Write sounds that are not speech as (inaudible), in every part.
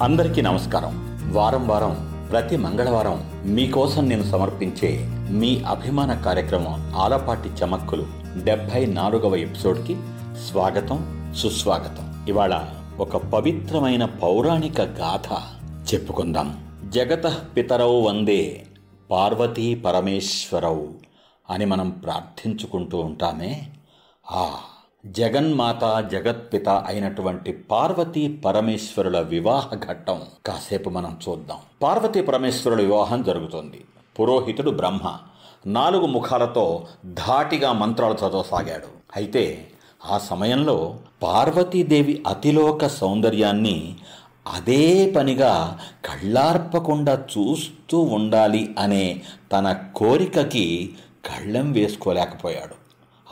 అందరికీ నమస్కారం. వారం వారం ప్రతి మంగళవారం మీకోసం నేను సమర్పించే మీ అభిమాన కార్యక్రమం ఆలపాటి చమక్కులు డెబ్బై నాలుగవ ఎపిసోడ్కి స్వాగతం సుస్వాగతం. ఇవాళ ఒక పవిత్రమైన పౌరాణిక గాథ చెప్పుకుందాం. జగత పితరౌ వందే పార్వతీ పరమేశ్వరౌ అని మనం ప్రార్థించుకుంటూ ఉంటామే. ఆ జగన్మాత జగత్పిత అయినటువంటి పార్వతీ పరమేశ్వరుల వివాహ ఘట్టం. కాసేపు మనం చూద్దాం. పార్వతీ పరమేశ్వరుల వివాహం జరుగుతుంది. పురోహితుడు బ్రహ్మ నాలుగు ముఖాలతో ధాటిగా మంత్రాలు చదవసాగాడు అయితే ఆ సమయంలో పార్వతీదేవి అతిలోక సౌందర్యాన్ని అదే పనిగా కళ్ళార్పకుండా చూస్తూ ఉండాలి అనే తన కోరికకి కళ్ళెం వేసుకోలేకపోయాడు.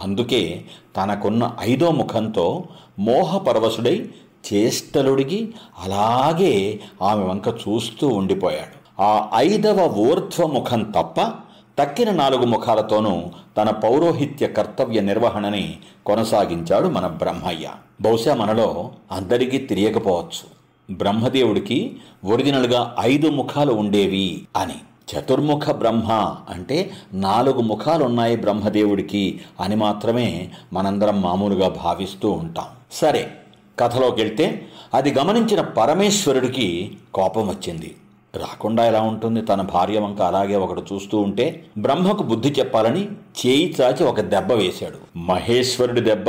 అందుకే తనకున్న ఐదో ముఖంతో మోహపరవశుడై చేష్టలుడిగి అలాగే ఆమె వంక చూస్తూ ఉండిపోయాడు. ఆ ఐదవ ఊర్ధ్వ ముఖం తప్ప తక్కిన నాలుగు ముఖాలతోనూ తన పౌరోహిత్య కర్తవ్య నిర్వహణని కొనసాగించాడు మన బ్రహ్మయ్య. బహుశా మనలో అందరికీ తెలియకపోవచ్చు. బ్రహ్మదేవుడికి ఒరిజినల్గా ఐదు ముఖాలు ఉండేవి అని. చతుర్ముఖ బ్రహ్మ అంటే నాలుగు ముఖాలున్నాయి బ్రహ్మదేవుడికి అని మాత్రమే మనందరం మామూలుగా భావిస్తూ ఉంటాం. సరే కథలోకి వెళ్తే అది గమనించిన పరమేశ్వరుడికి కోపం వచ్చింది. రాకుండా ఎలా ఉంటుంది? తన భార్య వంక అలాగే ఒకడు చూస్తూ ఉంటే బ్రహ్మకు బుద్ధి చెప్పాలని చేయి చాచి ఒక దెబ్బ వేశాడు. మహేశ్వరుడి దెబ్బ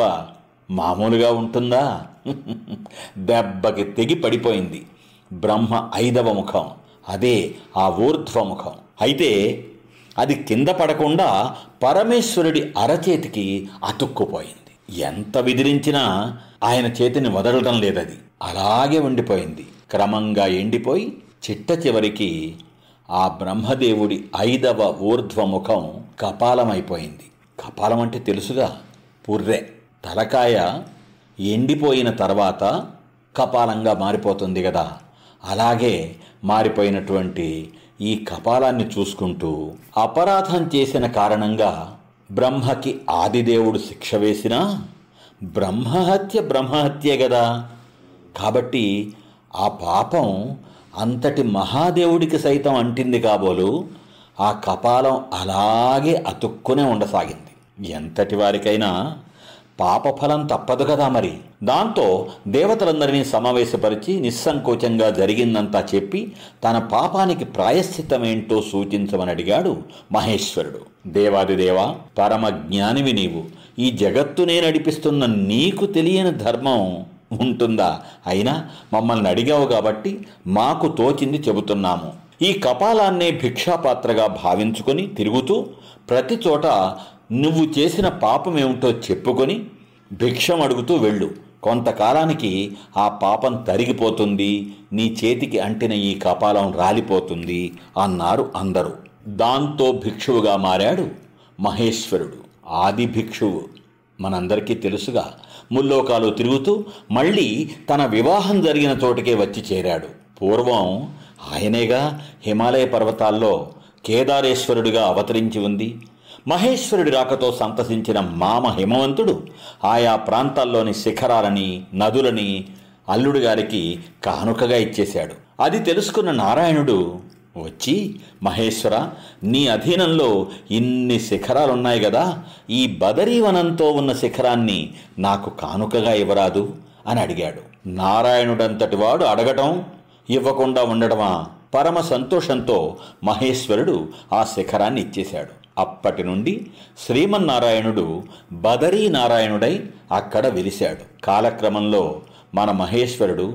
మామూలుగా ఉంటుందా? (laughs) దెబ్బకి తెగి పడిపోయింది. బ్రహ్మ ఐదవ ముఖం. అదే ఆ ఊర్ధ్వముఖం. అయితే అది కింద పడకుండా పరమేశ్వరుడి అరచేతికి అతుక్కుపోయింది. ఎంత విదిరించినా ఆయన చేతిని వదలడం లేదది. అలాగే ఉండిపోయింది. క్రమంగా ఎండిపోయి చిట్ట చివరికి ఆ బ్రహ్మదేవుడి ఐదవ ఊర్ధ్వముఖం కపాలమైపోయింది. కపాలం అంటే తెలుసుగా పుర్రె తలకాయ ఎండిపోయిన తర్వాత కపాలంగా మారిపోతుంది కదా అలాగే మారిపోయినటువంటి ఈ కపాలాన్ని చూసుకుంటూ అపరాధం చేసిన కారణంగా బ్రహ్మకి ఆదిదేవుడు శిక్ష వేసినా బ్రహ్మహత్య బ్రహ్మహత్యే కదా కాబట్టి ఆ పాపం అంతటి మహాదేవుడికి సైతం అంటింది కాబోలు ఆ కపాలం అలాగే అతుక్కునే ఉండసాగింది. ఎంతటి వారికైనా పాపఫలం తప్పదు కదా మరి. దాంతో దేవతలందరినీ సమావేశపరిచి నిస్సంకోచంగా జరిగిందంతా చెప్పి తన పాపానికి ప్రాయశ్చిత్తమేంటో సూచించమని అడిగాడు మహేశ్వరుడు. దేవాదిదేవా పరమ జ్ఞానివి నీవు. ఈ జగత్తునే నడిపిస్తున్న నీకు తెలియని ధర్మం ఉంటుందా? అయినా మమ్మల్ని అడిగావు కాబట్టి మాకు తోచింది చెబుతున్నాము. ఈ కపాలాన్నే భిక్షాపాత్రగా భావించుకొని తిరుగుతూ ప్రతి చోట నువ్వు చేసిన పాపమేమిటో చెప్పుకొని భిక్షం అడుగుతూ వెళ్ళు. కొంతకాలానికి ఆ పాపం తరిగిపోతుంది. నీ చేతికి అంటిన ఈ కపాలం రాలిపోతుంది అన్నారు అందరూ. దాంతో భిక్షువుగా మారాడు మహేశ్వరుడు. ఆది భిక్షువు. మనందరికీ తెలుసుగా ముల్లోకాలు తిరుగుతూ మళ్ళీ తన వివాహం జరిగిన చోటికే వచ్చి చేరాడు. పూర్వం ఆయనేగా హిమాలయ పర్వతాల్లో కేదారేశ్వరుడిగా అవతరించి ఉంది. మహేశ్వరుడి రాకతో సంతసించిన మామ హిమవంతుడు ఆయా ప్రాంతాల్లోని శిఖరాలని నదులని అల్లుడు గారికి కానుకగా ఇచ్చేశాడు. అది తెలుసుకున్న నారాయణుడు వచ్చి మహేశ్వర నీ అధీనంలో ఇన్ని శిఖరాలున్నాయి కదా ఈ బదరీవనంతో ఉన్న శిఖరాన్ని నాకు కానుకగా ఇవ్వరాదు అని అడిగాడు. నారాయణుడంతటి వాడు అడగటం ఇవ్వకుండా ఉండడమా పరమ సంతోషంతో మహేశ్వరుడు ఆ శిఖరాన్ని ఇచ్చేశాడు. అప్పటి నుండి శ్రీమన్నారాయణుడు బదరీ నారాయణుడై అక్కడ వెలిశాడు కాలక్రమంలో మన మహేశ్వరుడు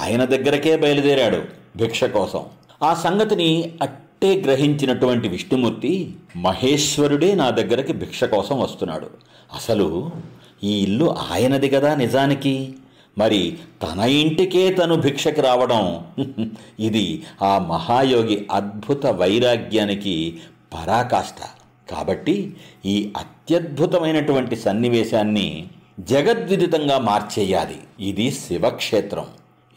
ఆయన దగ్గరకే బయలుదేరాడు భిక్ష కోసం. ఆ సంగతిని అట్టే గ్రహించినటువంటి విష్ణుమూర్తి మహేశ్వరుడే నా దగ్గరకి భిక్ష కోసం వస్తున్నాడు. అసలు ఈ ఇల్లు ఆయనది కదా నిజానికి? మరి తన ఇంటికే తను భిక్షకి రావడం (laughs) ఇది ఆ మహాయోగి అద్భుత వైరాగ్యానికి పరాకాష్ట. కాబట్టి ఈ అత్యద్భుతమైనటువంటి సన్నివేశాన్ని జగద్విదితంగా మార్చేయాలి. ఇది శివక్షేత్రం.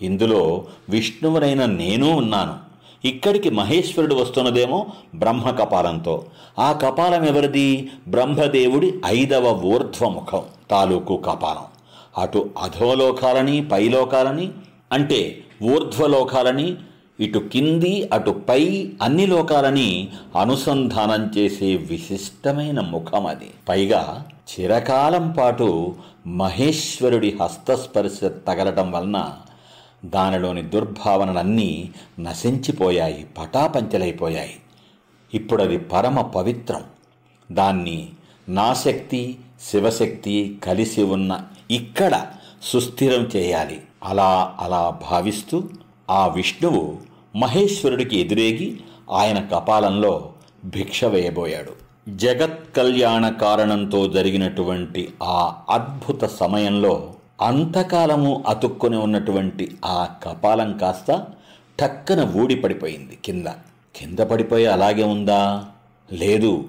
ఇందులో విష్ణువునైన నేను ఉన్నాను. ఇక్కడికి మహేశ్వరుడు వస్తున్నదేమో బ్రహ్మ కపాలంతో. ఆ కపాలం ఎవరిది? బ్రహ్మదేవుడి ఐదవ ఊర్ధ్వముఖం తాలూకు కపాలం. అటు అధోలోకాలని పైలోకాలని అంటే ఊర్ధ్వలోకాలని ఇటు కింది అటు పై అన్ని లోకాలని అనుసంధానం చేసే విశిష్టమైన ముఖం అది. పైగా చిరకాలం పాటు మహేశ్వరుడి హస్తస్పర్శ తగలటం వలన దానిలోని దుర్భావనలన్నీ నశించిపోయాయి పటాపంచలైపోయాయి. ఇప్పుడది పరమ పవిత్రం. దాన్ని నా శక్తి శివశక్తి కలిసి ఉన్న ఇక్కడ సుస్థిరం చేయాలి. అలా అలా భావిస్తూ ఆ విష్ణువు మహేశ్వరుడికి ఎదురేగి ఆయన కపాలంలో భిక్ష వేయబోయాడు. జగత్ కళ్యాణ కారణంతో జరిగినటువంటి ఆ అద్భుత సమయంలో అంతకాలము అతుక్కొని ఉన్నటువంటి ఆ కపాలం కాస్త టక్కన ఊడి పడిపోయింది కింద. కింద పడిపోయి అలాగే ఉందా? లేదు.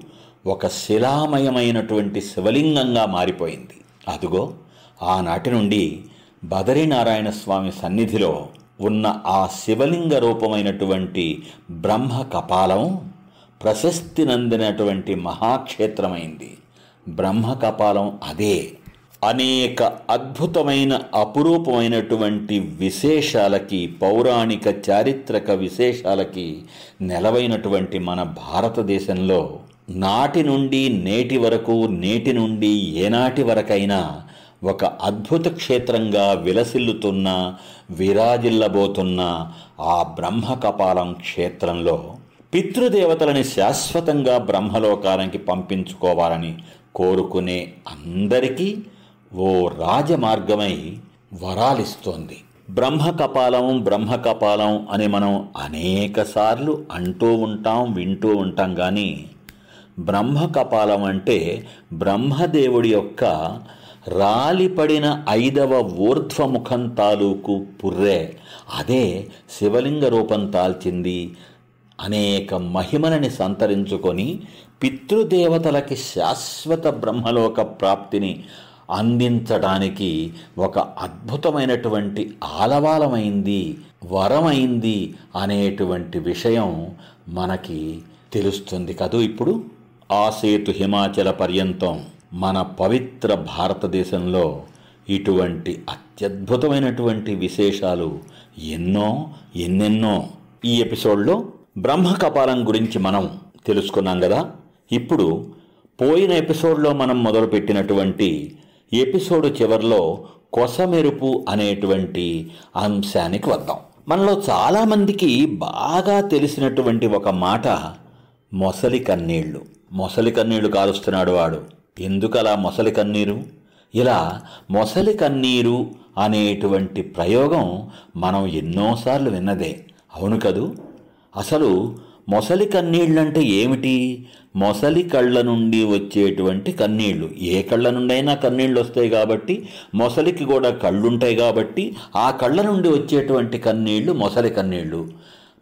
ఒక శిలామయమైనటువంటి శివలింగంగా మారిపోయింది. అదుగో ఆనాటి నుండి బదరీనారాయణ స్వామి సన్నిధిలో ఉన్న ఆ శివలింగ రూపమైనటువంటి బ్రహ్మ కపాలం ప్రశస్తి నందినటువంటి మహాక్షేత్రమైంది. బ్రహ్మ కపాలం అదే. అనేక అద్భుతమైన అపురూపమైనటువంటి విశేషాలకి పౌరాణిక చారిత్రక విశేషాలకి నెలవైనటువంటి మన భారతదేశంలో నాటి నుండి నేటి వరకు నేటి నుండి ఏనాటి వరకైనా ఒక అద్భుత క్షేత్రంగా విలసిల్లుతున్న విరాజిల్లబోతున్న ఆ బ్రహ్మకపాలం క్షేత్రంలో పితృదేవతలని శాశ్వతంగా బ్రహ్మలోకానికి పంపించుకోవాలని కోరుకునే అందరికీ ఓ రాజమార్గమై వరాలిస్తోంది. బ్రహ్మకపాలం బ్రహ్మకపాలం అని మనం అనేకసార్లు అంటూ ఉంటాం వింటూ ఉంటాం కానీ బ్రహ్మకపాలం అంటే బ్రహ్మదేవుడి యొక్క రాలిపడిన ఐదవ ఊర్ధ్వముఖం తాలూకు పుర్రె. అదే శివలింగ రూపం తాల్చింది. అనేక మహిమలని సంతరించుకొని పితృదేవతలకి శాశ్వత బ్రహ్మలోక ప్రాప్తిని అందించడానికి ఒక అద్భుతమైనటువంటి ఆలవాలమైంది వరమైంది అనేటువంటి విషయం మనకి తెలుస్తుంది కదూ ఇప్పుడు? ఆ సేతు హిమాచల పర్యంతం. మన పవిత్ర భారతదేశంలో ఇటువంటి అత్యద్భుతమైనటువంటి విశేషాలు ఎన్నో ఎన్నెన్నో ఈ ఎపిసోడ్లో బ్రహ్మకపాలం గురించి మనం తెలుసుకున్నాం కదా. ఇప్పుడు పోయిన ఎపిసోడ్లో మనం మొదలుపెట్టినటువంటి ఎపిసోడ్ చివరిలో కొసమెరుపు అనేటువంటి అంశానికి వద్దాం. మనలో చాలామందికి బాగా తెలిసినటువంటి ఒక మాట మొసలి కన్నీళ్ళు మొసలి కన్నీళ్ళు కాలుస్తున్నాడు వాడు. ఎందుకలా మొసలి కన్నీరు? ఇలా మొసలి కన్నీరు అనేటువంటి ప్రయోగం మనం ఎన్నోసార్లు విన్నదే. అవును కదూ? అసలు మొసలి కన్నీళ్ళంటే ఏమిటి? మొసలి కళ్ళ నుండి వచ్చేటువంటి కన్నీళ్ళు. ఏ కళ్ళ నుండైనా కన్నీళ్ళు వస్తాయి కాబట్టి మొసలికి కూడా కళ్ళుంటాయి కాబట్టి ఆ కళ్ళ నుండి వచ్చేటువంటి కన్నీళ్ళు మొసలి కన్నీళ్ళు.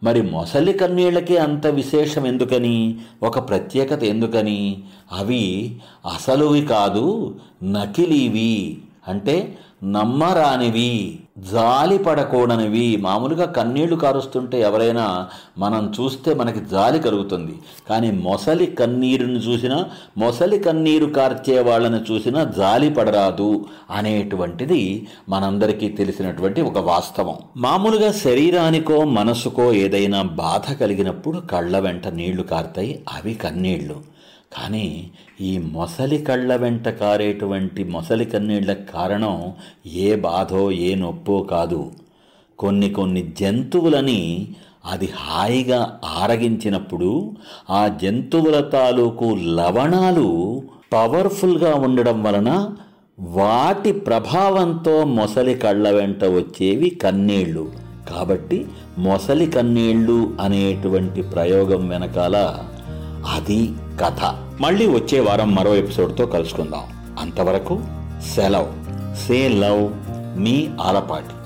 మరి మొసలి కన్నీళ్ళకి అంత విశేషం ఎందుకని? ఒక ప్రత్యేకత ఎందుకని? అవి అసలువి కాదు నకిలీవి. అంటే నమ్మరానివి జాలి పడకూడనివి. మామూలుగా కన్నీళ్ళు కారుస్తుంటే ఎవరైనా మనం చూస్తే మనకి జాలి కలుగుతుంది. కానీ మొసలి కన్నీరుని చూసినా మొసలి కన్నీరు కార్చే వాళ్ళని చూసినా జాలి పడరాదు అనేటువంటిది మనందరికీ తెలిసినటువంటి ఒక వాస్తవం. మామూలుగా శరీరానికో మనసుకో ఏదైనా బాధ కలిగినప్పుడు కళ్ళ వెంట నీళ్ళు కారుతాయి అవి కన్నీళ్ళు. కానీ ఈ మొసలి కళ్ళ వెంట కారేటువంటి మొసలి కన్నీళ్ళ కారణం ఏ బాధో ఏ నొప్పో కాదు. కొన్ని కొన్ని జంతువులని అది హాయిగా ఆరగించినప్పుడు ఆ జంతువుల తాలూకు లవణాలు పవర్ఫుల్గా ఉండడం వలన వాటి ప్రభావంతో మొసలి కళ్ళ వెంట వచ్చేవి కన్నీళ్ళు. కాబట్టి మొసలి కన్నీళ్ళు అనేటువంటి ప్రయోగం వెనకాల అది కథ. మళ్ళీ వచ్చే వారం మరో ఎపిసోడ్తో కలుసుకుందాం. అంతవరకు సెలవ్. సే లవ్ మీ ఆలపాటి.